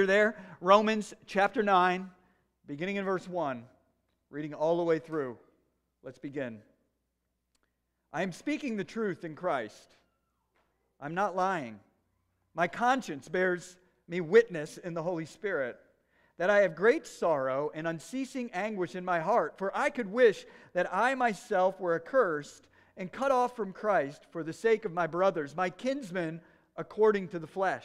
You're there, Romans chapter 9, beginning in verse 1, reading all the way through. Let's begin. I am speaking the truth in Christ. I'm not lying. My conscience bears me witness in the Holy Spirit that I have great sorrow and unceasing anguish in my heart, for I could wish that I myself were accursed and cut off from Christ for the sake of my brothers, my kinsmen according to the flesh.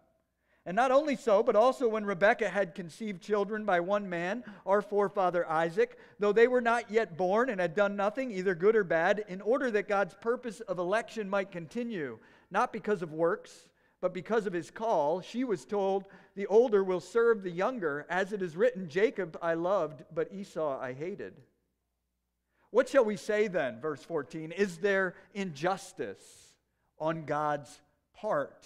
And not only so, but also when Rebekah had conceived children by one man, our forefather Isaac, though they were not yet born and had done nothing, either good or bad, in order that God's purpose of election might continue, not because of works, but because of his call, she was told, The older will serve the younger, as it is written, Jacob I loved, but Esau I hated. What shall we say then? Verse 14 Is there injustice on God's part?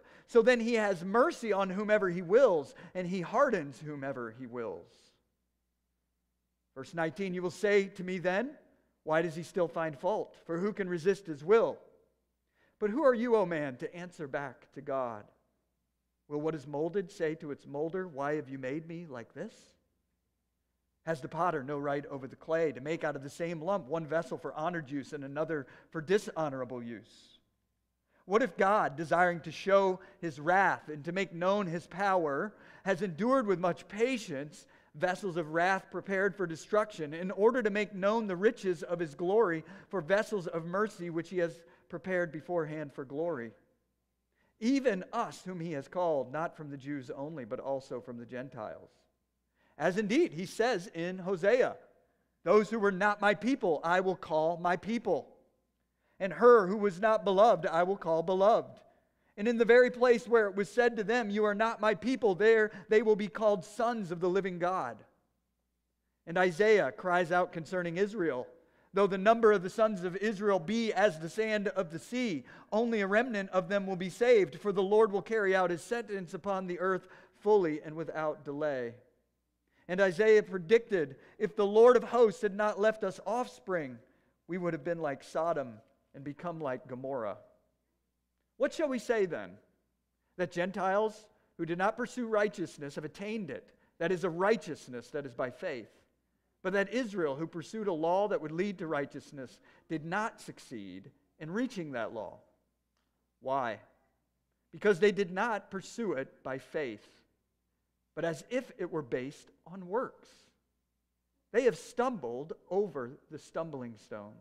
So then he has mercy on whomever he wills, and he hardens whomever he wills. Verse 19, you will say to me then, Why does he still find fault? For who can resist his will? But who are you, O man, to answer back to God? Will what is molded say to its molder, Why have you made me like this? Has the potter no right over the clay to make out of the same lump one vessel for honored use and another for dishonorable use? What if God, desiring to show his wrath and to make known his power, has endured with much patience vessels of wrath prepared for destruction, in order to make known the riches of his glory for vessels of mercy which he has prepared beforehand for glory? Even us, whom he has called, not from the Jews only, but also from the Gentiles. As indeed he says in Hosea, Those who were not my people, I will call my people and her who was not beloved I will call beloved. And in the very place where it was said to them, You are not my people, there they will be called sons of the living God. And Isaiah cries out concerning Israel Though the number of the sons of Israel be as the sand of the sea, only a remnant of them will be saved, for the Lord will carry out his sentence upon the earth fully and without delay. And Isaiah predicted if the Lord of hosts had not left us offspring, we would have been like Sodom and become like Gomorrah. What shall we say then? That Gentiles who did not pursue righteousness have attained it. That is a righteousness that is by faith. But that Israel, who pursued a law that would lead to righteousness, did not succeed in reaching that law. Why? Because they did not pursue it by faith, but as if it were based on works. They have stumbled over the stumbling stone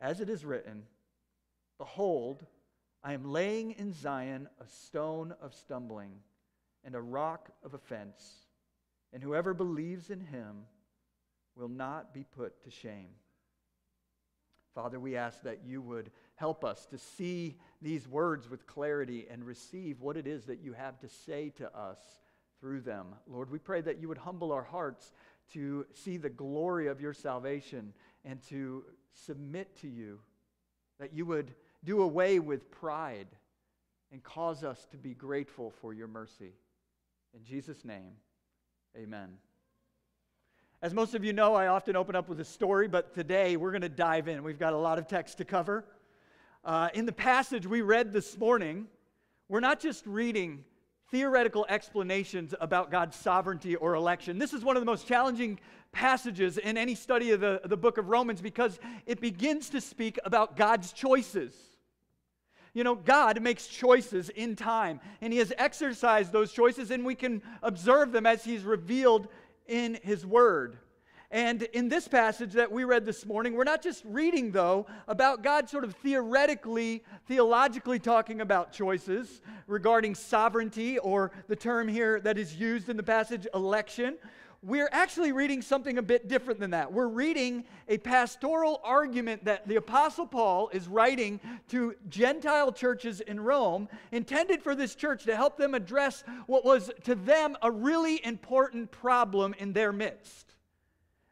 as it is written, Behold, I am laying in Zion a stone of stumbling and a rock of offense, and whoever believes in him will not be put to shame. Father, we ask that you would help us to see these words with clarity and receive what it is that you have to say to us through them. Lord, we pray that you would humble our hearts to see the glory of your salvation and to submit to you, that you would do away with pride and cause us to be grateful for your mercy. In Jesus' name, amen. As most of you know, I often open up with a story, but today we're going to dive in. We've got a lot of text to cover. Uh, in the passage we read this morning, we're not just reading theoretical explanations about God's sovereignty or election. This is one of the most challenging passages in any study of the, the book of Romans because it begins to speak about God's choices. You know, God makes choices in time, and He has exercised those choices, and we can observe them as He's revealed in His Word. And in this passage that we read this morning, we're not just reading, though, about God sort of theoretically, theologically talking about choices regarding sovereignty, or the term here that is used in the passage, election. We're actually reading something a bit different than that. We're reading a pastoral argument that the Apostle Paul is writing to Gentile churches in Rome, intended for this church to help them address what was to them a really important problem in their midst.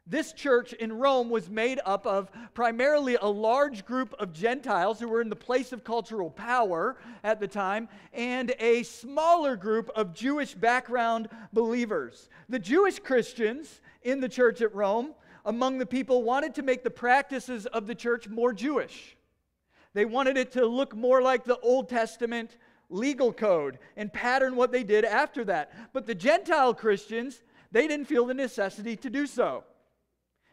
This church in Rome was made up of primarily a large group of Gentiles who were in the place of cultural power at the time, and a smaller group of Jewish background believers. The Jewish Christians in the church at Rome, among the people, wanted to make the practices of the church more Jewish. They wanted it to look more like the Old Testament legal code and pattern what they did after that. But the Gentile Christians, they didn't feel the necessity to do so.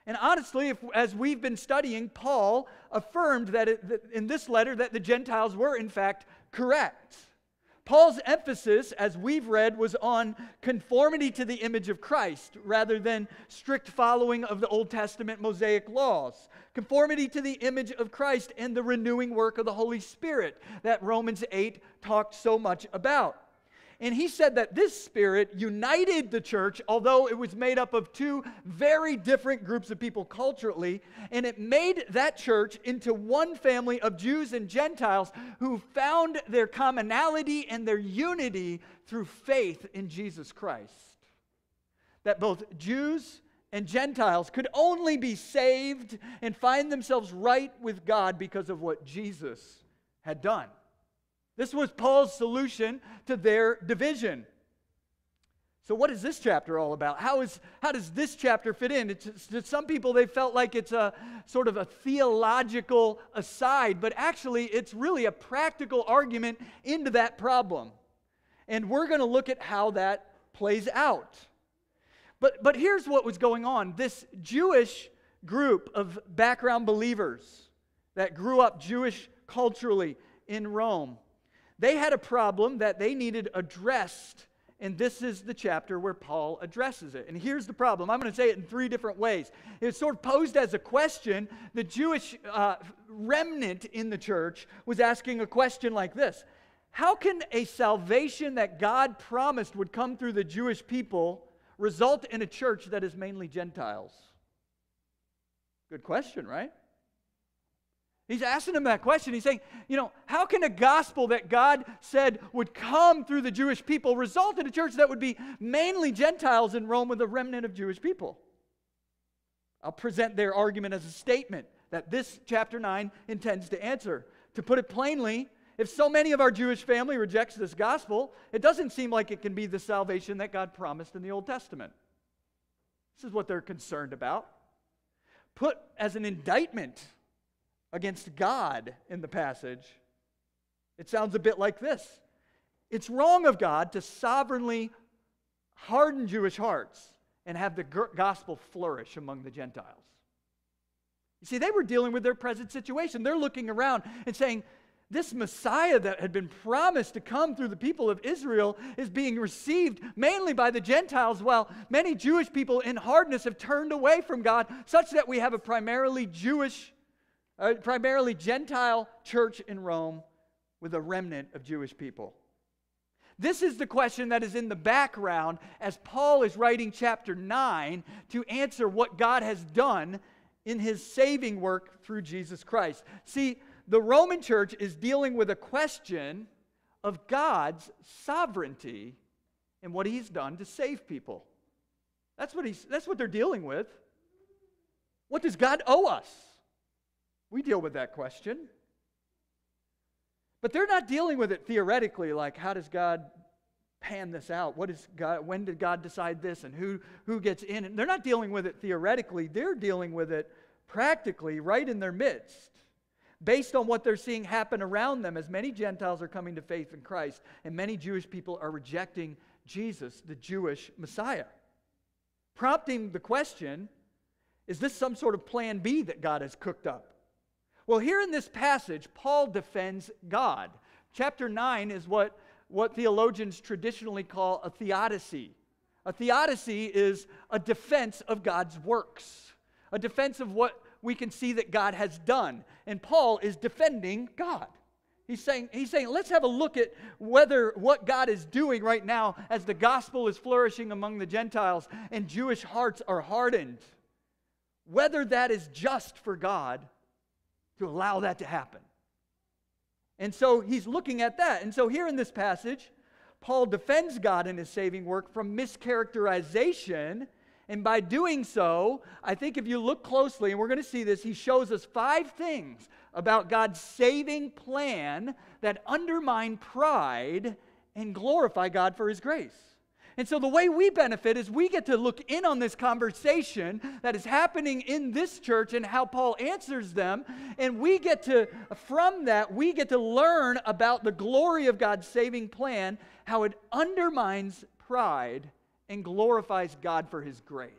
And honestly, if, as we've been studying, Paul affirmed that, it, that in this letter that the Gentiles were in fact correct. Paul's emphasis, as we've read, was on conformity to the image of Christ rather than strict following of the Old Testament Mosaic laws. Conformity to the image of Christ and the renewing work of the Holy Spirit that Romans 8 talked so much about. And he said that this spirit united the church, although it was made up of two very different groups of people culturally, and it made that church into one family of Jews and Gentiles who found their commonality and their unity through faith in Jesus Christ. That both Jews and Gentiles could only be saved and find themselves right with God because of what Jesus had done. This was Paul's solution to their division. So, what is this chapter all about? How, is, how does this chapter fit in? It's, to some people, they felt like it's a sort of a theological aside, but actually, it's really a practical argument into that problem. And we're going to look at how that plays out. But, but here's what was going on this Jewish group of background believers that grew up Jewish culturally in Rome they had a problem that they needed addressed, and this is the chapter where Paul addresses it. And here's the problem I'm going to say it in three different ways. It's sort of posed as a question. The Jewish uh, remnant in the church was asking a question like this How can a salvation that God promised would come through the Jewish people result in a church that is mainly Gentiles? Good question, right? He's asking them that question. He's saying, you know, how can a gospel that God said would come through the Jewish people result in a church that would be mainly Gentiles in Rome with a remnant of Jewish people? I'll present their argument as a statement that this chapter 9 intends to answer. To put it plainly, if so many of our Jewish family rejects this gospel, it doesn't seem like it can be the salvation that God promised in the Old Testament. This is what they're concerned about. Put as an indictment against God in the passage, it sounds a bit like this It's wrong of God to sovereignly harden Jewish hearts and have the gospel flourish among the Gentiles. You see, they were dealing with their present situation. They're looking around and saying, this Messiah that had been promised to come through the people of Israel is being received mainly by the Gentiles, while many Jewish people in hardness have turned away from God, such that we have a primarily Jewish a primarily Gentile church in Rome with a remnant of Jewish people. This is the question that is in the background as Paul is writing chapter 9 to answer what God has done in his saving work through Jesus Christ. See, the Roman church is dealing with a question of God's sovereignty and what he's done to save people. That's what, he's, that's what they're dealing with. What does God owe us? We deal with that question. But they're not dealing with it theoretically, like how does God pan this out? What is God, when did God decide this and who, who gets in? And they're not dealing with it theoretically, they're dealing with it practically right in their midst. based on what they're seeing happen around them as many Gentiles are coming to faith in Christ and many Jewish people are rejecting Jesus, the Jewish Messiah. Prompting the question is this some sort of plan B that God has cooked up? Well, here in this passage, Paul defends God. Chapter 9 is what, what theologians traditionally call a theodicy. A theodicy is a defense of God's works, a defense of what we can see that God has done. And Paul is defending God. He's saying, he's saying, let's have a look at whether what God is doing right now as the gospel is flourishing among the Gentiles and Jewish hearts are hardened, whether that is just for God to allow that to happen. And so he's looking at that. And so here in this passage, Paul defends God in his saving work from mischaracterization. And by doing so, I think if you look closely, and we're going to see this, he shows us five things about God's saving plan that undermine pride and glorify God for his grace. And so the way we benefit is we get to look in on this conversation that is happening in this church and how Paul answers them. And we get to, from that, we get to learn about the glory of God's saving plan, how it undermines pride and glorifies God for his grace.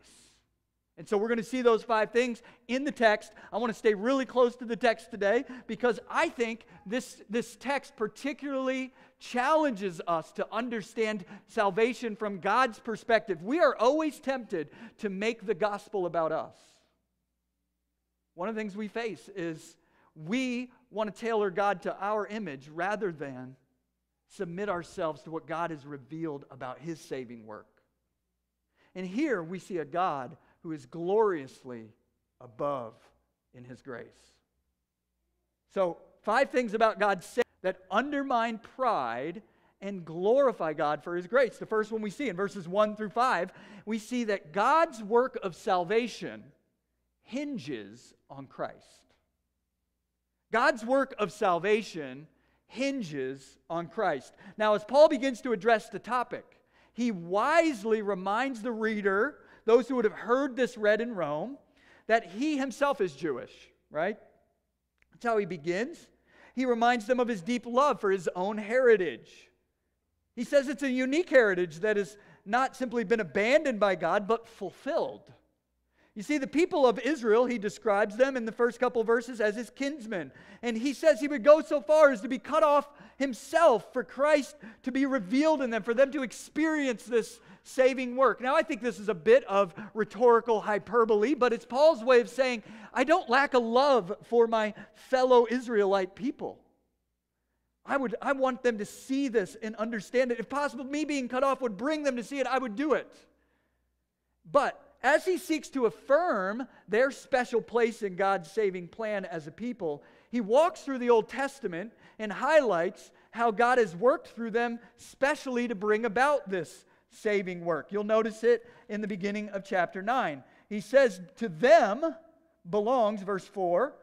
And so we're going to see those five things in the text. I want to stay really close to the text today because I think this, this text particularly challenges us to understand salvation from God's perspective. We are always tempted to make the gospel about us. One of the things we face is we want to tailor God to our image rather than submit ourselves to what God has revealed about his saving work. And here we see a God who is gloriously above in his grace. So, five things about God's that undermine pride and glorify God for his grace. The first one we see in verses 1 through 5, we see that God's work of salvation hinges on Christ. God's work of salvation hinges on Christ. Now, as Paul begins to address the topic, he wisely reminds the reader, those who would have heard this read in Rome, that he himself is Jewish, right? That's how he begins he reminds them of his deep love for his own heritage. He says it's a unique heritage that has not simply been abandoned by God, but fulfilled. You see, the people of Israel, he describes them in the first couple verses as his kinsmen. And he says he would go so far as to be cut off himself for Christ to be revealed in them, for them to experience this saving work. Now, I think this is a bit of rhetorical hyperbole, but it's Paul's way of saying, I don't lack a love for my fellow Israelite people. I, would, I want them to see this and understand it. If possible, me being cut off would bring them to see it, I would do it. But as he seeks to affirm their special place in God's saving plan as a people, he walks through the Old Testament and highlights how God has worked through them specially to bring about this saving work. You'll notice it in the beginning of chapter 9. He says, To them belongs, verse 4,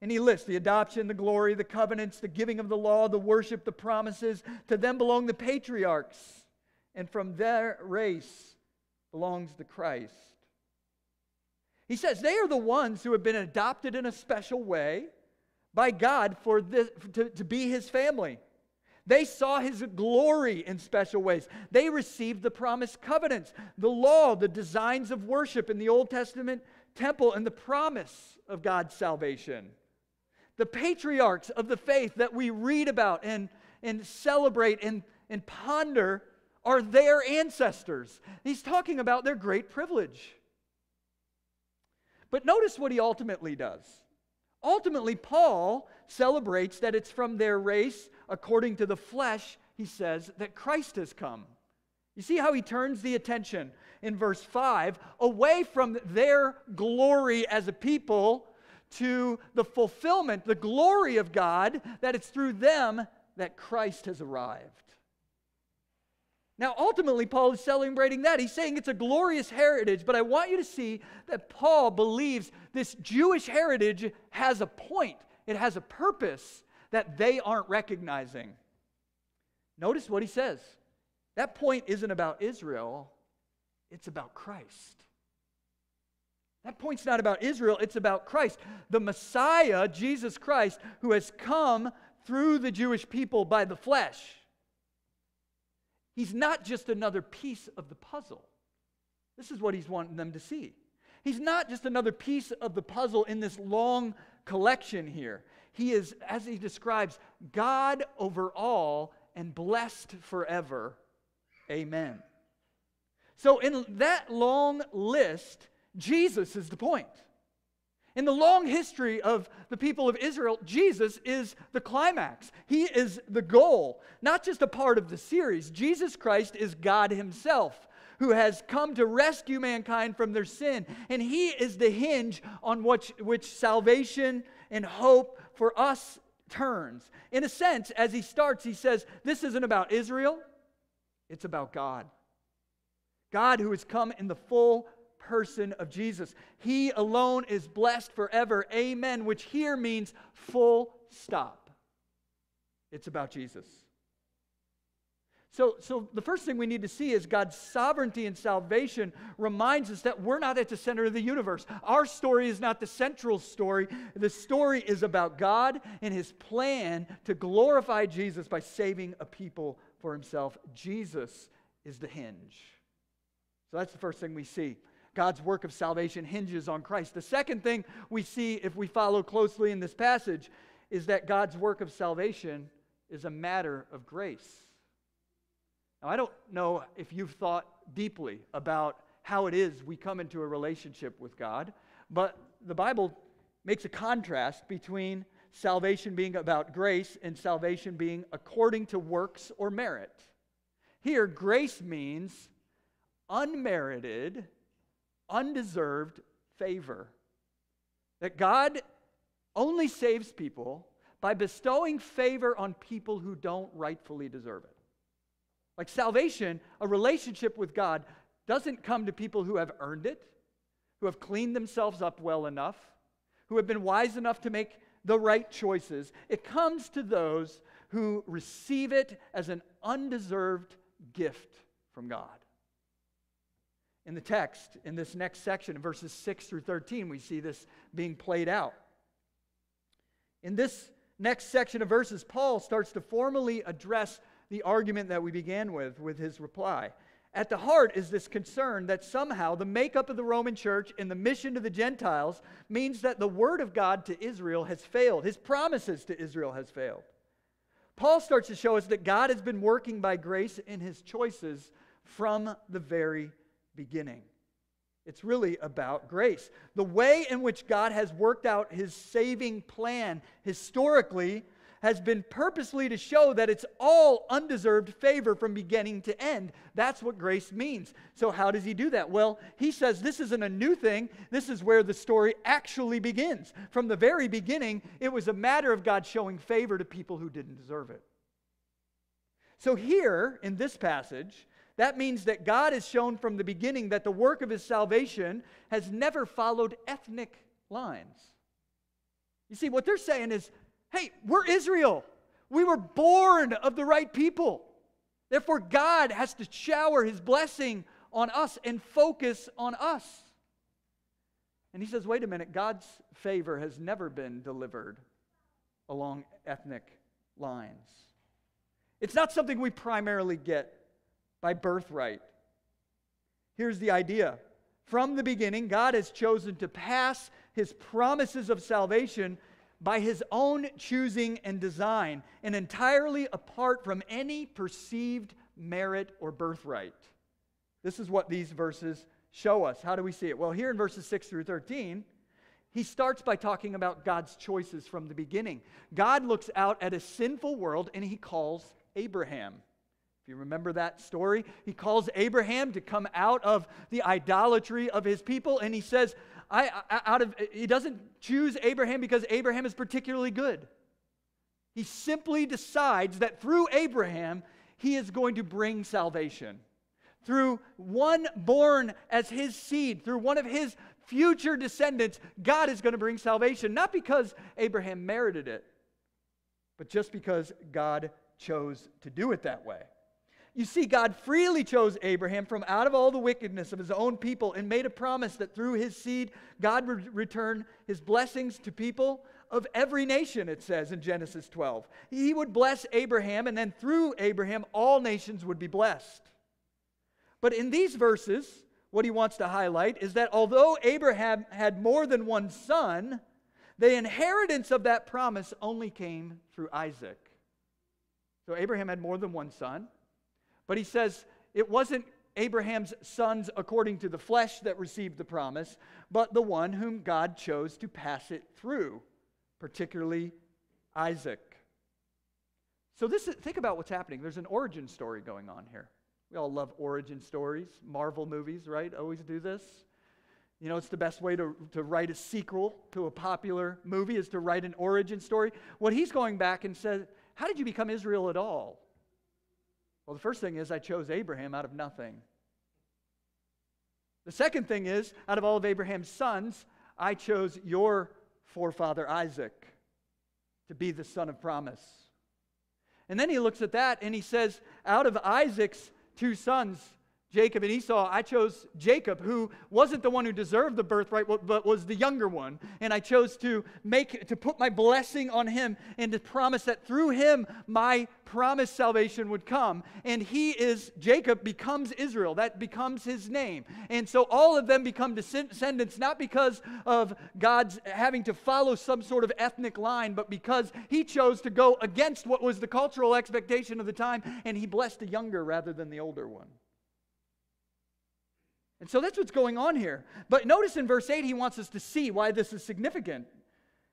and he lists the adoption, the glory, the covenants, the giving of the law, the worship, the promises. To them belong the patriarchs, and from their race belongs the Christ. He says they are the ones who have been adopted in a special way by God for this, to, to be his family. They saw his glory in special ways. They received the promised covenants, the law, the designs of worship in the Old Testament temple, and the promise of God's salvation. The patriarchs of the faith that we read about and, and celebrate and, and ponder are their ancestors. He's talking about their great privilege. But notice what he ultimately does. Ultimately, Paul celebrates that it's from their race, according to the flesh, he says, that Christ has come. You see how he turns the attention in verse 5 away from their glory as a people to the fulfillment, the glory of God, that it's through them that Christ has arrived. Now, ultimately, Paul is celebrating that. He's saying it's a glorious heritage, but I want you to see that Paul believes this Jewish heritage has a point, it has a purpose that they aren't recognizing. Notice what he says. That point isn't about Israel, it's about Christ. That point's not about Israel, it's about Christ. The Messiah, Jesus Christ, who has come through the Jewish people by the flesh. He's not just another piece of the puzzle. This is what he's wanting them to see. He's not just another piece of the puzzle in this long collection here. He is, as he describes, God over all and blessed forever. Amen. So, in that long list, Jesus is the point. In the long history of the people of Israel, Jesus is the climax. He is the goal, not just a part of the series. Jesus Christ is God Himself who has come to rescue mankind from their sin. And He is the hinge on which, which salvation and hope for us turns. In a sense, as He starts, He says, This isn't about Israel, it's about God. God who has come in the full person of Jesus. He alone is blessed forever. Amen, which here means full stop. It's about Jesus. So, so the first thing we need to see is God's sovereignty and salvation reminds us that we're not at the center of the universe. Our story is not the central story. The story is about God and his plan to glorify Jesus by saving a people for himself. Jesus is the hinge. So that's the first thing we see. God's work of salvation hinges on Christ. The second thing we see if we follow closely in this passage is that God's work of salvation is a matter of grace. Now, I don't know if you've thought deeply about how it is we come into a relationship with God, but the Bible makes a contrast between salvation being about grace and salvation being according to works or merit. Here, grace means unmerited undeserved favor. That God only saves people by bestowing favor on people who don't rightfully deserve it. Like salvation, a relationship with God, doesn't come to people who have earned it, who have cleaned themselves up well enough, who have been wise enough to make the right choices. It comes to those who receive it as an undeserved gift from God in the text, in this next section, verses 6 through 13, we see this being played out. In this next section of verses, Paul starts to formally address the argument that we began with, with his reply. At the heart is this concern that somehow the makeup of the Roman church and the mission to the Gentiles means that the word of God to Israel has failed. His promises to Israel has failed. Paul starts to show us that God has been working by grace in his choices from the very beginning. It's really about grace. The way in which God has worked out his saving plan historically has been purposely to show that it's all undeserved favor from beginning to end. That's what grace means. So, how does he do that? Well, he says this isn't a new thing. This is where the story actually begins. From the very beginning, it was a matter of God showing favor to people who didn't deserve it. So, here in this passage, that means that God has shown from the beginning that the work of his salvation has never followed ethnic lines. You see, what they're saying is hey, we're Israel. We were born of the right people. Therefore, God has to shower his blessing on us and focus on us. And he says, wait a minute, God's favor has never been delivered along ethnic lines. It's not something we primarily get by birthright. Here's the idea from the beginning, God has chosen to pass his promises of salvation by his own choosing and design, and entirely apart from any perceived merit or birthright. This is what these verses show us. How do we see it? Well, here in verses 6 through 13, he starts by talking about God's choices from the beginning. God looks out at a sinful world and he calls Abraham. If you remember that story, he calls Abraham to come out of the idolatry of his people, and he says, I, I, out of he doesn't choose Abraham because Abraham is particularly good. He simply decides that through Abraham, he is going to bring salvation. Through one born as his seed, through one of his future descendants, God is going to bring salvation, not because Abraham merited it, but just because God chose to do it that way. You see, God freely chose Abraham from out of all the wickedness of his own people and made a promise that through his seed, God would return his blessings to people of every nation, it says in Genesis 12. He would bless Abraham, and then through Abraham, all nations would be blessed. But in these verses, what he wants to highlight is that although Abraham had more than one son, the inheritance of that promise only came through Isaac. So Abraham had more than one son, but he says it wasn't Abraham's sons according to the flesh that received the promise, but the one whom God chose to pass it through, particularly Isaac. So this is, think about what's happening. There's an origin story going on here. We all love origin stories. Marvel movies, right? Always do this. You know, it's the best way to, to write a sequel to a popular movie is to write an origin story. What he's going back and says, How did you become Israel at all? Well, the first thing is I chose Abraham out of nothing. The second thing is, out of all of Abraham's sons, I chose your forefather Isaac to be the son of promise. And then he looks at that and he says, Out of Isaac's two sons, Jacob and Esau, I chose Jacob, who wasn't the one who deserved the birthright, but was the younger one. And I chose to make to put my blessing on him and to promise that through him my promised salvation would come. And he is Jacob becomes Israel. That becomes his name. And so all of them become descendants not because of God's having to follow some sort of ethnic line, but because he chose to go against what was the cultural expectation of the time and he blessed the younger rather than the older one. And so that's what's going on here. But notice in verse 8, he wants us to see why this is significant.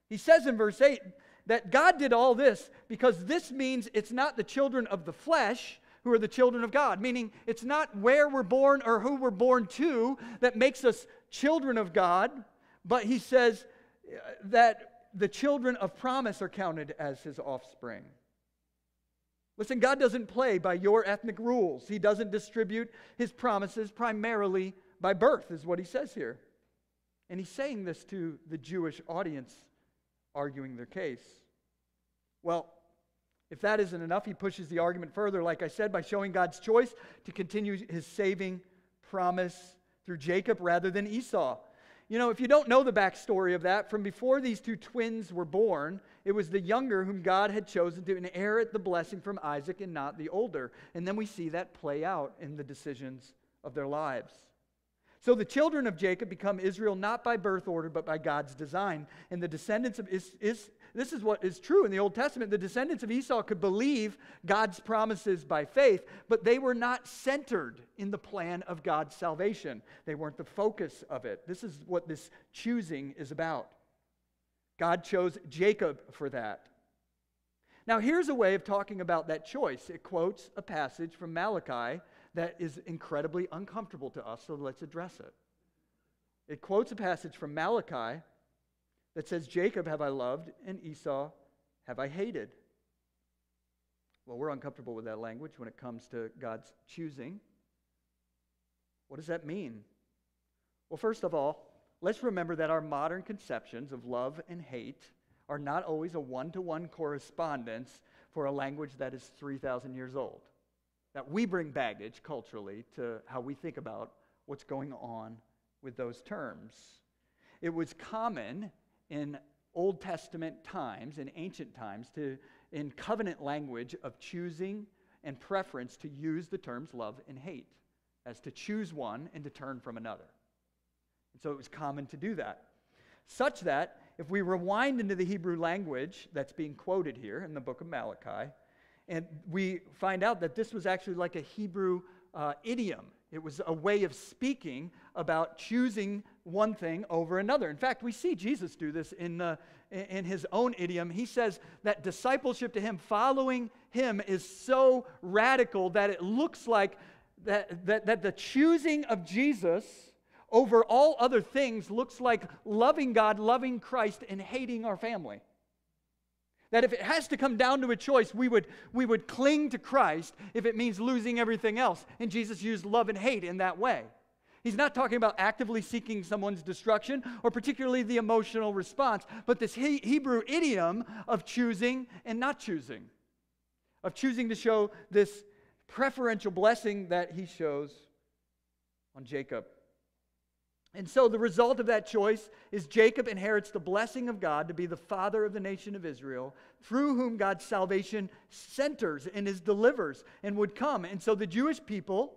He says in verse 8 that God did all this because this means it's not the children of the flesh who are the children of God, meaning it's not where we're born or who we're born to that makes us children of God, but he says uh, that the children of promise are counted as his offspring. Listen, God doesn't play by your ethnic rules. He doesn't distribute his promises primarily by birth, is what he says here. And he's saying this to the Jewish audience arguing their case. Well, if that isn't enough, he pushes the argument further, like I said, by showing God's choice to continue his saving promise through Jacob rather than Esau. You know, if you don't know the backstory of that, from before these two twins were born, it was the younger whom God had chosen to inherit the blessing from Isaac and not the older. And then we see that play out in the decisions of their lives. So the children of Jacob become Israel not by birth order, but by God's design. And the descendants of Is, Is, this is what is true in the Old Testament. The descendants of Esau could believe God's promises by faith, but they were not centered in the plan of God's salvation. They weren't the focus of it. This is what this choosing is about. God chose Jacob for that. Now, here's a way of talking about that choice. It quotes a passage from Malachi that is incredibly uncomfortable to us, so let's address it. It quotes a passage from Malachi that says, Jacob have I loved, and Esau have I hated. Well, we're uncomfortable with that language when it comes to God's choosing. What does that mean? Well, first of all, let's remember that our modern conceptions of love and hate are not always a one to one correspondence for a language that is 3,000 years old. That we bring baggage culturally to how we think about what's going on with those terms. It was common in Old Testament times, in ancient times, to, in covenant language of choosing and preference to use the terms love and hate, as to choose one and to turn from another. And so it was common to do that. Such that if we rewind into the Hebrew language that's being quoted here in the book of Malachi, and we find out that this was actually like a Hebrew uh, idiom. It was a way of speaking about choosing one thing over another. In fact, we see Jesus do this in, in his own idiom. He says that discipleship to him, following him, is so radical that it looks like that, that, that the choosing of Jesus over all other things looks like loving God, loving Christ, and hating our family. That if it has to come down to a choice, we would, we would cling to Christ if it means losing everything else. And Jesus used love and hate in that way. He's not talking about actively seeking someone's destruction or particularly the emotional response, but this he- Hebrew idiom of choosing and not choosing, of choosing to show this preferential blessing that he shows on Jacob. And so the result of that choice is Jacob inherits the blessing of God to be the father of the nation of Israel, through whom God's salvation centers and is delivers and would come. And so the Jewish people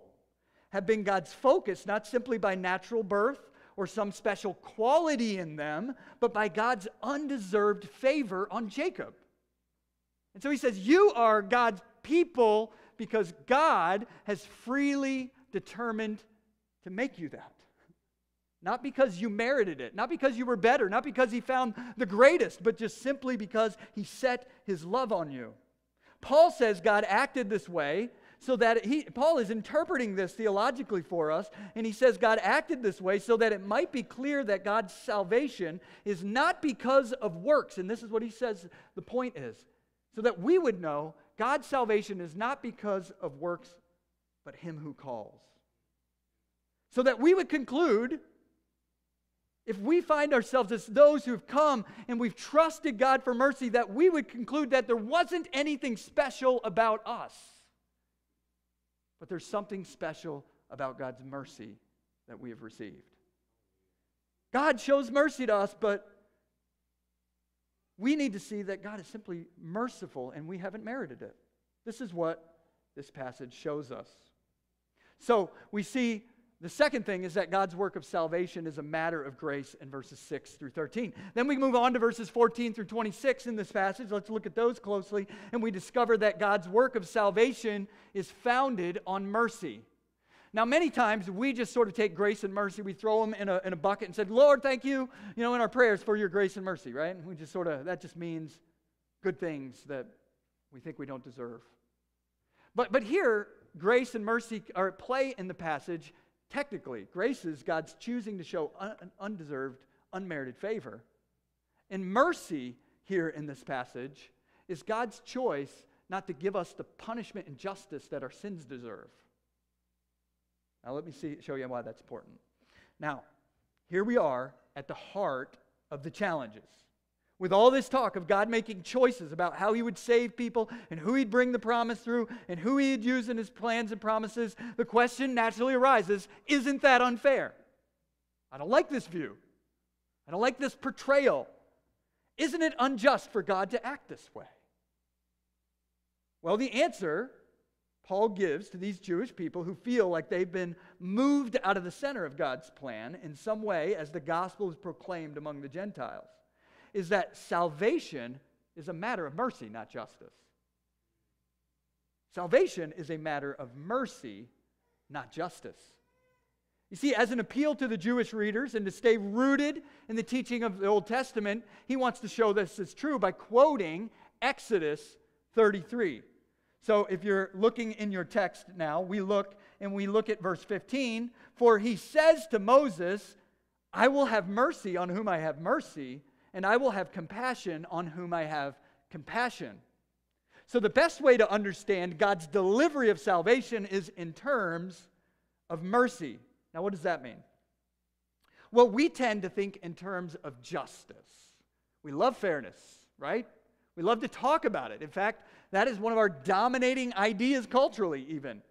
have been God's focus, not simply by natural birth or some special quality in them, but by God's undeserved favor on Jacob. And so he says, You are God's people because God has freely determined to make you that. Not because you merited it, not because you were better, not because he found the greatest, but just simply because he set his love on you. Paul says God acted this way so that he, Paul is interpreting this theologically for us, and he says God acted this way so that it might be clear that God's salvation is not because of works. And this is what he says the point is so that we would know God's salvation is not because of works, but him who calls. So that we would conclude if we find ourselves as those who've come and we've trusted God for mercy, that we would conclude that there wasn't anything special about us, but there's something special about God's mercy that we have received. God shows mercy to us, but we need to see that God is simply merciful and we haven't merited it. This is what this passage shows us. So we see the second thing is that God's work of salvation is a matter of grace in verses 6 through 13. Then we move on to verses 14 through 26 in this passage. Let's look at those closely. And we discover that God's work of salvation is founded on mercy. Now, many times we just sort of take grace and mercy, we throw them in a, in a bucket and said, Lord, thank you, you know, in our prayers for your grace and mercy, right? And we just sort of, that just means good things that we think we don't deserve. But, but here, grace and mercy are at play in the passage Technically, grace is God's choosing to show un- undeserved, unmerited favor. And mercy here in this passage is God's choice not to give us the punishment and justice that our sins deserve. Now, let me see, show you why that's important. Now, here we are at the heart of the challenges. With all this talk of God making choices about how he would save people and who he'd bring the promise through and who he'd use in his plans and promises, the question naturally arises isn't that unfair? I don't like this view. I don't like this portrayal. Isn't it unjust for God to act this way? Well, the answer Paul gives to these Jewish people who feel like they've been moved out of the center of God's plan in some way as the gospel is proclaimed among the Gentiles is that salvation is a matter of mercy, not justice. Salvation is a matter of mercy, not justice. You see, as an appeal to the Jewish readers and to stay rooted in the teaching of the Old Testament, he wants to show this is true by quoting Exodus 33. So if you're looking in your text now, we look and we look at verse 15. For he says to Moses, I will have mercy on whom I have mercy, and I will have compassion on whom I have compassion. So, the best way to understand God's delivery of salvation is in terms of mercy. Now, what does that mean? Well, we tend to think in terms of justice. We love fairness, right? We love to talk about it. In fact, that is one of our dominating ideas culturally, even.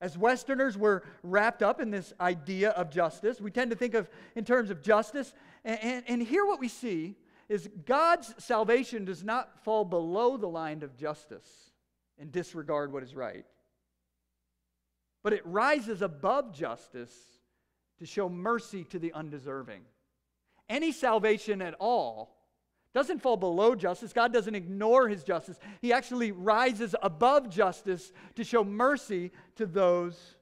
As Westerners, we're wrapped up in this idea of justice. We tend to think of in terms of justice. And, and, and here, what we see is God's salvation does not fall below the line of justice and disregard what is right, but it rises above justice to show mercy to the undeserving. Any salvation at all doesn't fall below justice. God doesn't ignore his justice. He actually rises above justice to show mercy to those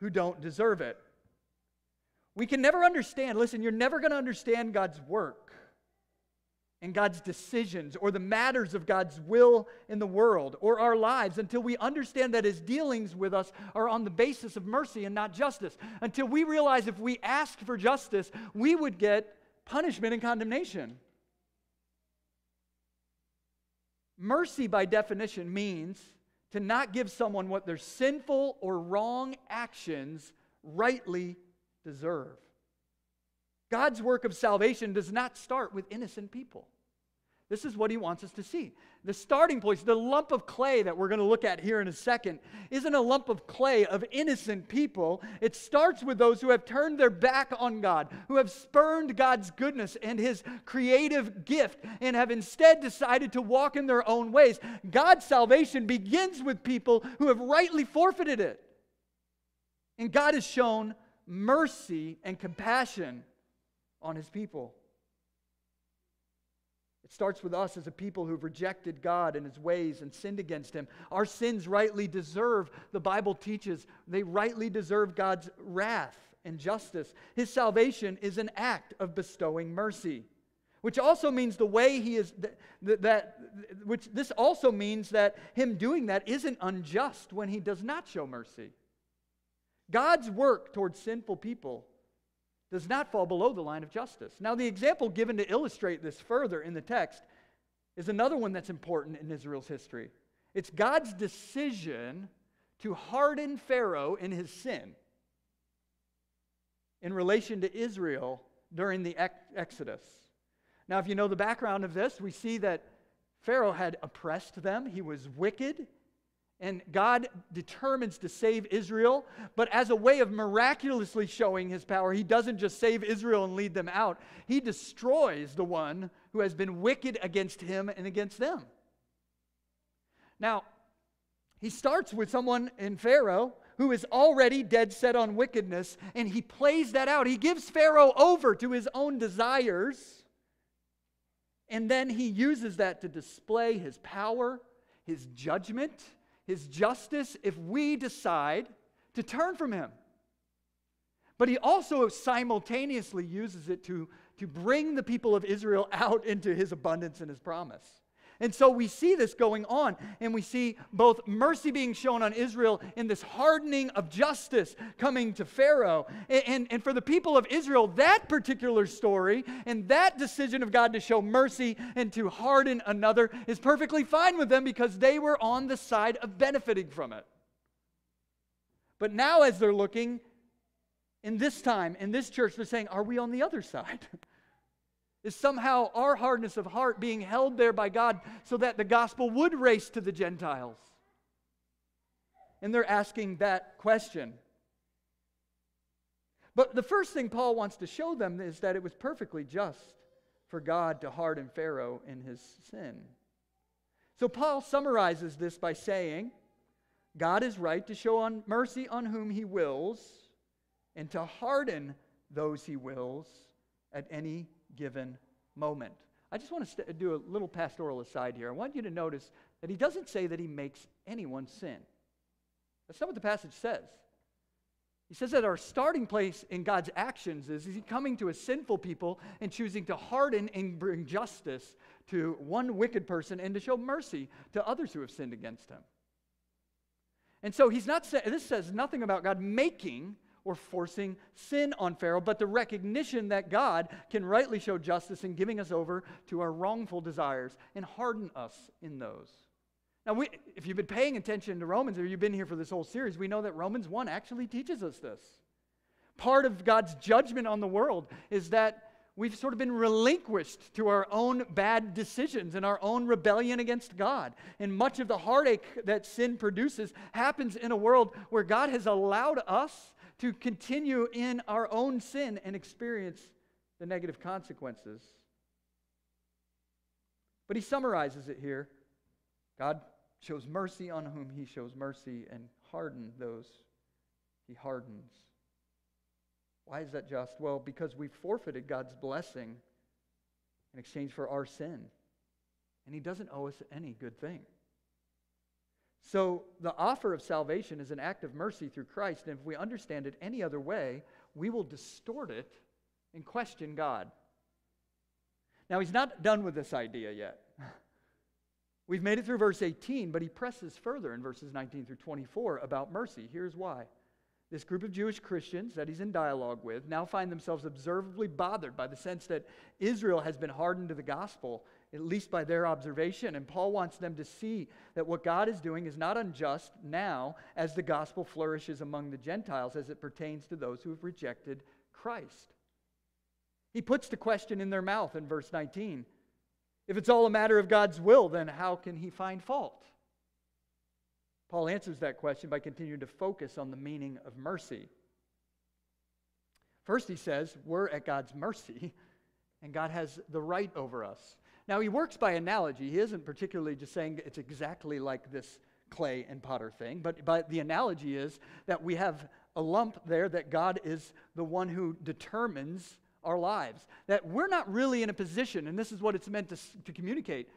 who don't deserve it. We can never understand, listen, you're never going to understand God's work and God's decisions or the matters of God's will in the world or our lives until we understand that his dealings with us are on the basis of mercy and not justice. Until we realize if we ask for justice, we would get punishment and condemnation. Mercy, by definition, means to not give someone what their sinful or wrong actions rightly deserve. God's work of salvation does not start with innocent people. This is what he wants us to see. The starting place, the lump of clay that we're going to look at here in a second, isn't a lump of clay of innocent people. It starts with those who have turned their back on God, who have spurned God's goodness and his creative gift, and have instead decided to walk in their own ways. God's salvation begins with people who have rightly forfeited it. And God has shown mercy and compassion on his people. It starts with us as a people who've rejected God and his ways and sinned against him. Our sins rightly deserve, the Bible teaches, they rightly deserve God's wrath and justice. His salvation is an act of bestowing mercy. Which also means the way he is, that, which this also means that him doing that isn't unjust when he does not show mercy. God's work towards sinful people does not fall below the line of justice. Now, the example given to illustrate this further in the text is another one that's important in Israel's history. It's God's decision to harden Pharaoh in his sin in relation to Israel during the Exodus. Now, if you know the background of this, we see that Pharaoh had oppressed them, he was wicked, and God determines to save Israel, but as a way of miraculously showing his power, he doesn't just save Israel and lead them out, he destroys the one who has been wicked against him and against them. Now, he starts with someone in Pharaoh who is already dead set on wickedness, and he plays that out. He gives Pharaoh over to his own desires, and then he uses that to display his power, his judgment his justice if we decide to turn from him. But he also simultaneously uses it to, to bring the people of Israel out into his abundance and his promise. And so we see this going on, and we see both mercy being shown on Israel in this hardening of justice coming to Pharaoh. And, and, and, for the people of Israel, that particular story and that decision of God to show mercy and to harden another is perfectly fine with them because they were on the side of benefiting from it. But now, as they're looking, in this time, in this church, they're saying, Are we on the other side? Is somehow our hardness of heart being held there by God so that the gospel would race to the Gentiles? And they're asking that question. But the first thing Paul wants to show them is that it was perfectly just for God to harden Pharaoh in his sin. So Paul summarizes this by saying, God is right to show on mercy on whom he wills and to harden those he wills at any given moment. I just want to st- do a little pastoral aside here. I want you to notice that he doesn't say that he makes anyone sin. That's not what the passage says. He says that our starting place in God's actions is, is he coming to a sinful people and choosing to harden and bring justice to one wicked person and to show mercy to others who have sinned against him. And so he's not saying, this says nothing about God making or forcing sin on Pharaoh, but the recognition that God can rightly show justice in giving us over to our wrongful desires and harden us in those. Now, we, if you've been paying attention to Romans or you've been here for this whole series, we know that Romans 1 actually teaches us this. Part of God's judgment on the world is that we've sort of been relinquished to our own bad decisions and our own rebellion against God. And much of the heartache that sin produces happens in a world where God has allowed us to continue in our own sin and experience the negative consequences. But he summarizes it here God shows mercy on whom he shows mercy and harden those he hardens. Why is that just? Well, because we forfeited God's blessing in exchange for our sin. And he doesn't owe us any good thing. So the offer of salvation is an act of mercy through Christ, and if we understand it any other way, we will distort it and question God. Now, he's not done with this idea yet. We've made it through verse 18, but he presses further in verses 19 through 24 about mercy. Here's why. This group of Jewish Christians that he's in dialogue with now find themselves observably bothered by the sense that Israel has been hardened to the gospel at least by their observation. And Paul wants them to see that what God is doing is not unjust now as the gospel flourishes among the Gentiles as it pertains to those who have rejected Christ. He puts the question in their mouth in verse 19 If it's all a matter of God's will, then how can he find fault? Paul answers that question by continuing to focus on the meaning of mercy. First, he says, we're at God's mercy, and God has the right over us. Now, he works by analogy. He isn't particularly just saying it's exactly like this clay and potter thing, but, but the analogy is that we have a lump there that God is the one who determines our lives. That we're not really in a position, and this is what it's meant to, to communicate.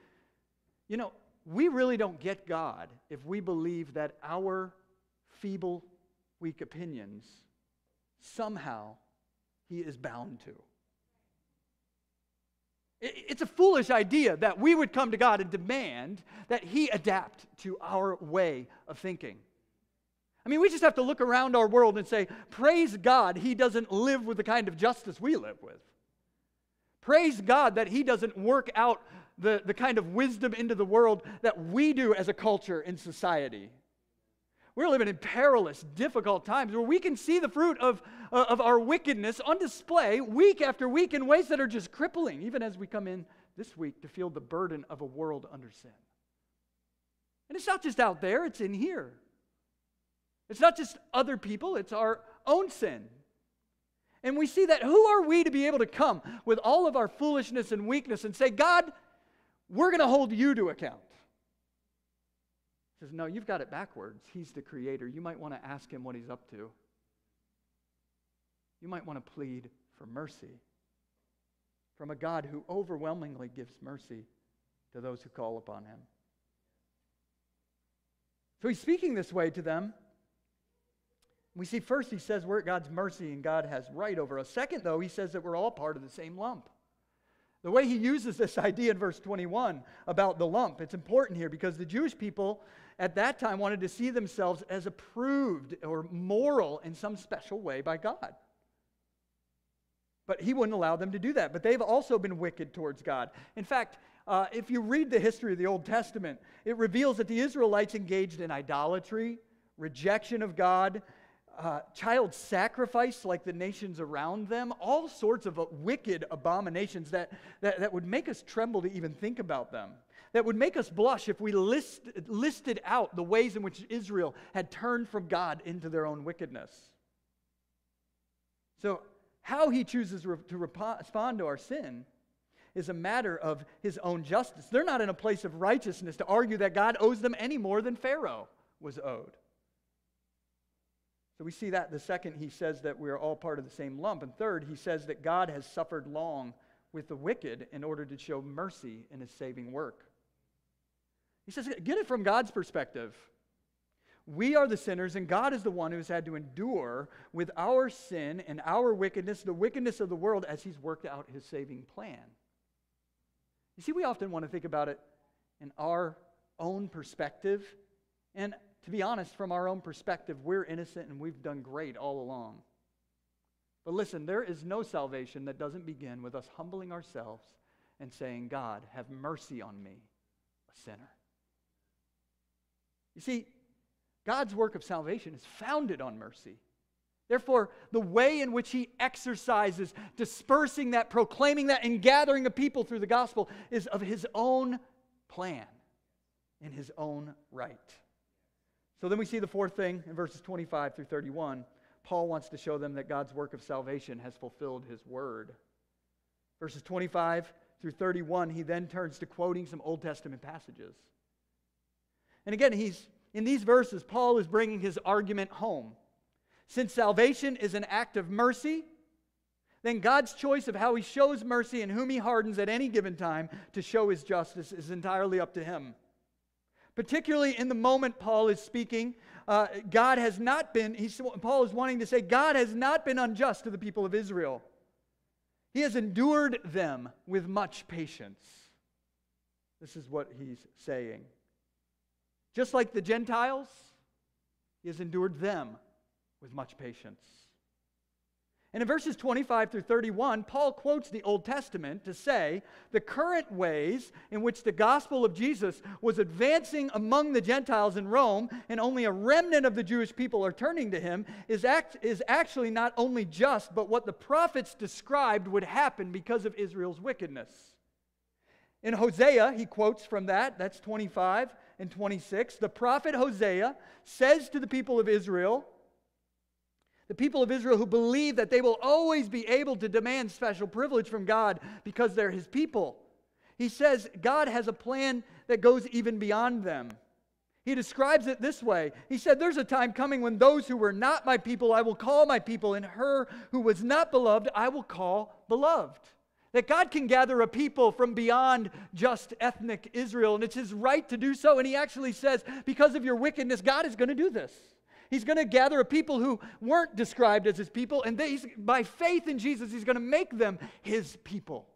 You know, we really don't get God if we believe that our feeble, weak opinions somehow He is bound to. It's a foolish idea that we would come to God and demand that He adapt to our way of thinking. I mean, we just have to look around our world and say, Praise God, He doesn't live with the kind of justice we live with. Praise God that He doesn't work out the, the kind of wisdom into the world that we do as a culture in society. We're living in perilous, difficult times where we can see the fruit of, uh, of our wickedness on display week after week in ways that are just crippling, even as we come in this week to feel the burden of a world under sin. And it's not just out there, it's in here. It's not just other people, it's our own sin. And we see that who are we to be able to come with all of our foolishness and weakness and say, God, we're going to hold you to account? He says, No, you've got it backwards. He's the creator. You might want to ask him what he's up to. You might want to plead for mercy from a God who overwhelmingly gives mercy to those who call upon him. So he's speaking this way to them we see first, he says we're at God's mercy and God has right over us. Second, though, he says that we're all part of the same lump. The way he uses this idea in verse 21 about the lump, it's important here because the Jewish people at that time wanted to see themselves as approved or moral in some special way by God. But he wouldn't allow them to do that. But they've also been wicked towards God. In fact, uh, if you read the history of the Old Testament, it reveals that the Israelites engaged in idolatry, rejection of God, uh, child sacrifice like the nations around them, all sorts of wicked abominations that, that, that would make us tremble to even think about them, that would make us blush if we list, listed out the ways in which Israel had turned from God into their own wickedness. So, how he chooses re- to respond to our sin is a matter of his own justice. They're not in a place of righteousness to argue that God owes them any more than Pharaoh was owed. So we see that. The second, he says that we're all part of the same lump. And third, he says that God has suffered long with the wicked in order to show mercy in his saving work. He says, get it from God's perspective. We are the sinners, and God is the one who's had to endure with our sin and our wickedness, the wickedness of the world, as he's worked out his saving plan. You see, we often want to think about it in our own perspective. And to be honest, from our own perspective, we're innocent and we've done great all along. But listen, there is no salvation that doesn't begin with us humbling ourselves and saying, God, have mercy on me, a sinner. You see, God's work of salvation is founded on mercy. Therefore, the way in which he exercises dispersing that, proclaiming that, and gathering a people through the gospel is of his own plan in his own right. So then we see the fourth thing in verses 25 through 31. Paul wants to show them that God's work of salvation has fulfilled his word. Verses 25 through 31, he then turns to quoting some Old Testament passages. And again, he's in these verses, Paul is bringing his argument home. Since salvation is an act of mercy, then God's choice of how he shows mercy and whom he hardens at any given time to show his justice is entirely up to him. Particularly in the moment Paul is speaking, uh, God has not been, Paul is wanting to say, God has not been unjust to the people of Israel. He has endured them with much patience. This is what he's saying. Just like the Gentiles, he has endured them with much patience. And in verses 25 through 31, Paul quotes the Old Testament to say the current ways in which the gospel of Jesus was advancing among the Gentiles in Rome and only a remnant of the Jewish people are turning to him is, act, is actually not only just, but what the prophets described would happen because of Israel's wickedness. In Hosea, he quotes from that, that's 25 and 26. The prophet Hosea says to the people of Israel, the people of Israel who believe that they will always be able to demand special privilege from God because they're his people. He says God has a plan that goes even beyond them. He describes it this way He said, There's a time coming when those who were not my people I will call my people, and her who was not beloved I will call beloved. That God can gather a people from beyond just ethnic Israel, and it's his right to do so. And he actually says, Because of your wickedness, God is going to do this. He's going to gather a people who weren't described as his people, and they, by faith in Jesus, he's going to make them his people.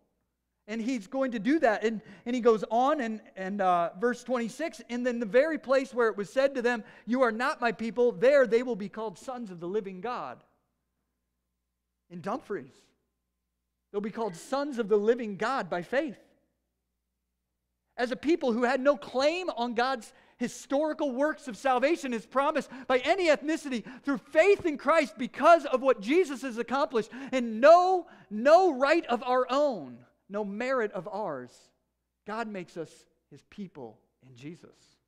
And he's going to do that. And, and he goes on in, in uh, verse 26 and then the very place where it was said to them, You are not my people, there they will be called sons of the living God. In Dumfries, they'll be called sons of the living God by faith. As a people who had no claim on God's historical works of salvation, his promise by any ethnicity through faith in Christ because of what Jesus has accomplished, and no, no right of our own no merit of ours. God makes us his people in Jesus.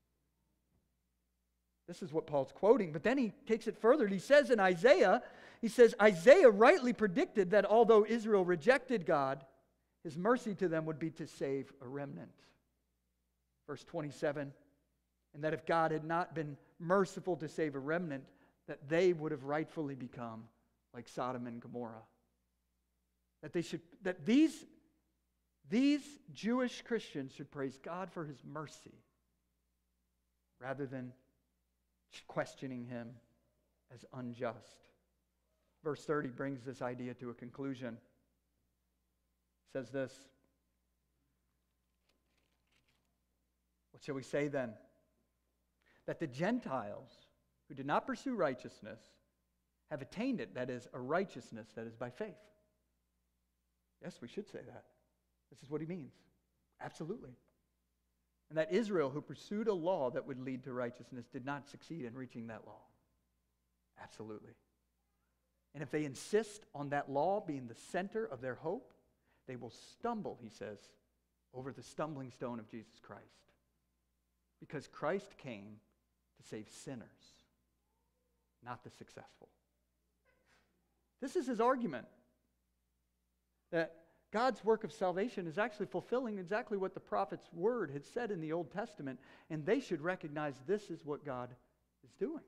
This is what Paul's quoting, but then he takes it further. He says in Isaiah, he says, Isaiah rightly predicted that although Israel rejected God, his mercy to them would be to save a remnant. Verse 27, and that if God had not been merciful to save a remnant, that they would have rightfully become like Sodom and Gomorrah. That they should that these these Jewish Christians should praise God for his mercy rather than questioning him as unjust. Verse 30 brings this idea to a conclusion. It says this What shall we say then? That the Gentiles who did not pursue righteousness have attained it, that is, a righteousness that is by faith. Yes, we should say that. This is what he means. Absolutely. And that Israel, who pursued a law that would lead to righteousness, did not succeed in reaching that law. Absolutely. And if they insist on that law being the center of their hope, they will stumble, he says, over the stumbling stone of Jesus Christ. Because Christ came to save sinners, not the successful. This is his argument that God's work of salvation is actually fulfilling exactly what the prophet's word had said in the Old Testament, and they should recognize this is what God is doing.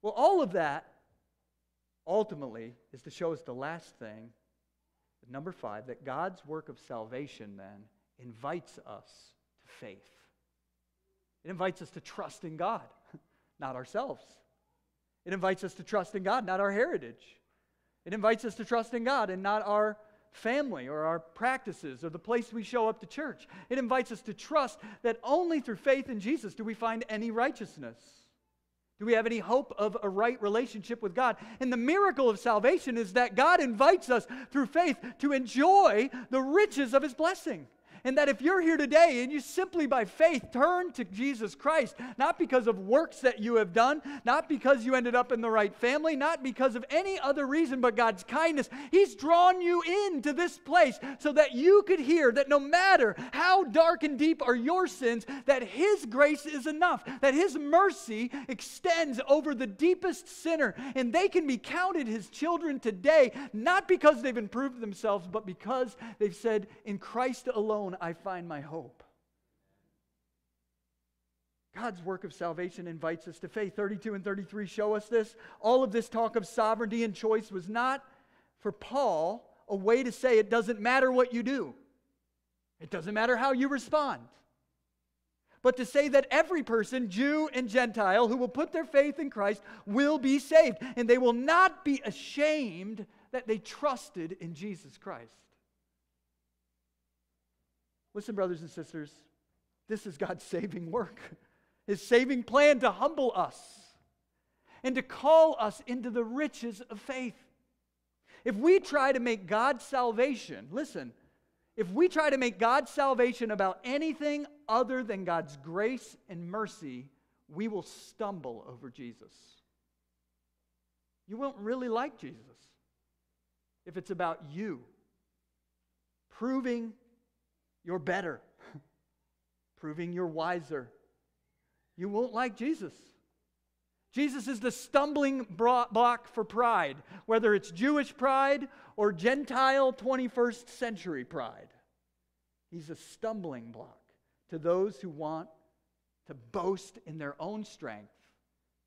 Well, all of that ultimately is to show us the last thing, number five, that God's work of salvation then invites us to faith. It invites us to trust in God, not ourselves. It invites us to trust in God, not our heritage. It invites us to trust in God and not our family or our practices or the place we show up to church. It invites us to trust that only through faith in Jesus do we find any righteousness. Do we have any hope of a right relationship with God? And the miracle of salvation is that God invites us through faith to enjoy the riches of his blessing. And that if you're here today and you simply by faith turn to Jesus Christ, not because of works that you have done, not because you ended up in the right family, not because of any other reason but God's kindness, He's drawn you into this place so that you could hear that no matter how dark and deep are your sins, that His grace is enough, that His mercy extends over the deepest sinner, and they can be counted His children today, not because they've improved themselves, but because they've said, In Christ alone, I find my hope. God's work of salvation invites us to faith. 32 and 33 show us this. All of this talk of sovereignty and choice was not for Paul a way to say it doesn't matter what you do, it doesn't matter how you respond. But to say that every person, Jew and Gentile, who will put their faith in Christ will be saved. And they will not be ashamed that they trusted in Jesus Christ. Listen, brothers and sisters, this is God's saving work, His saving plan to humble us and to call us into the riches of faith. If we try to make God's salvation, listen, if we try to make God's salvation about anything other than God's grace and mercy, we will stumble over Jesus. You won't really like Jesus if it's about you proving you're better, proving you're wiser. You won't like Jesus. Jesus is the stumbling block for pride, whether it's Jewish pride or Gentile 21st century pride. He's a stumbling block to those who want to boast in their own strength,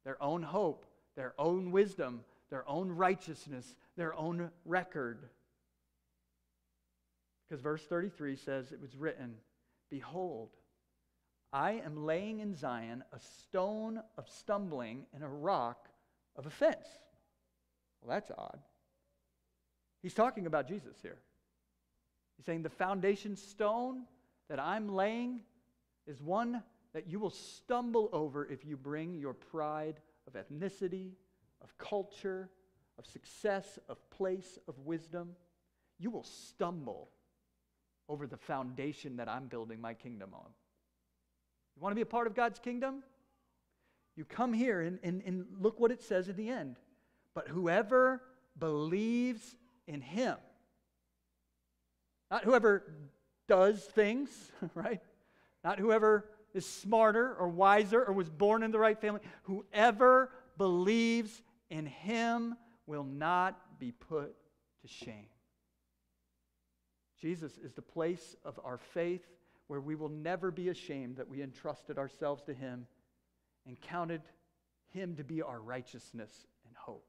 their own hope, their own wisdom, their own righteousness, their own record. Because verse 33 says, It was written, Behold, I am laying in Zion a stone of stumbling and a rock of offense. Well, that's odd. He's talking about Jesus here. He's saying the foundation stone that I'm laying is one that you will stumble over if you bring your pride of ethnicity, of culture, of success, of place, of wisdom. You will stumble over the foundation that I'm building my kingdom on. You want to be a part of God's kingdom? You come here and, and, and look what it says at the end. But whoever believes in him, not whoever does things, right? Not whoever is smarter or wiser or was born in the right family. Whoever believes in him will not be put to shame. Jesus is the place of our faith where we will never be ashamed that we entrusted ourselves to him and counted him to be our righteousness and hope.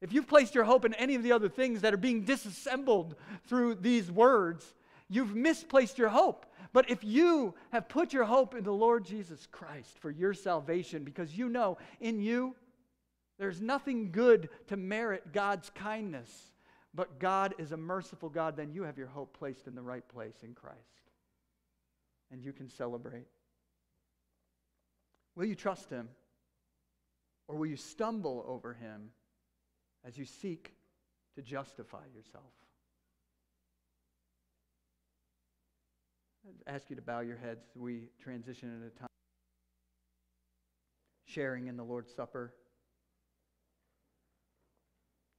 If you've placed your hope in any of the other things that are being disassembled through these words, you've misplaced your hope. But if you have put your hope in the Lord Jesus Christ for your salvation, because you know in you there's nothing good to merit God's kindness, but God is a merciful God, then you have your hope placed in the right place in Christ. And you can celebrate. Will you trust Him? Or will you stumble over Him as you seek to justify yourself? I ask you to bow your heads we transition into time sharing in the Lord's Supper.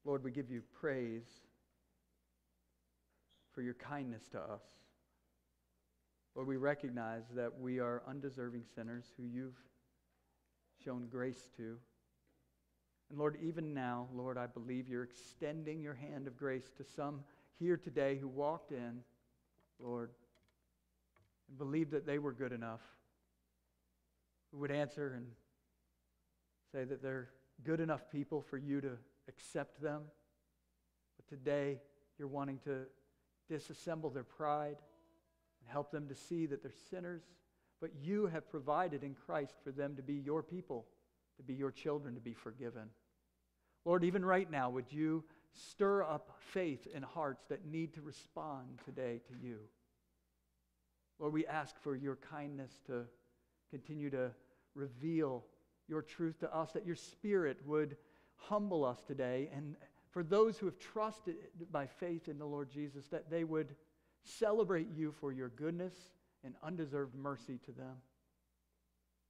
Lord, we give you praise for your kindness to us. Lord, we recognize that we are undeserving sinners who you've shown grace to. And Lord, even now, Lord, I believe you're extending your hand of grace to some here today who walked in, Lord, and believed that they were good enough, who would answer and say that they're good enough people for you to accept them. But today, you're wanting to disassemble their pride and help them to see that they're sinners. But you have provided in Christ for them to be your people, to be your children, to be forgiven. Lord, even right now, would you stir up faith in hearts that need to respond today to you? Lord, we ask for your kindness to continue to reveal your truth to us, that your spirit would humble us today. And for those who have trusted by faith in the Lord Jesus, that they would celebrate you for your goodness and undeserved mercy to them.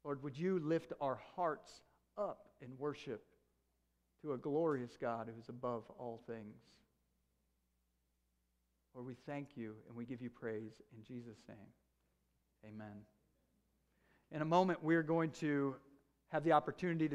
Lord, would you lift our hearts up in worship to a glorious God who is above all things? Lord, we thank you and we give you praise in Jesus' name. Amen. In a moment, we're going to have the opportunity to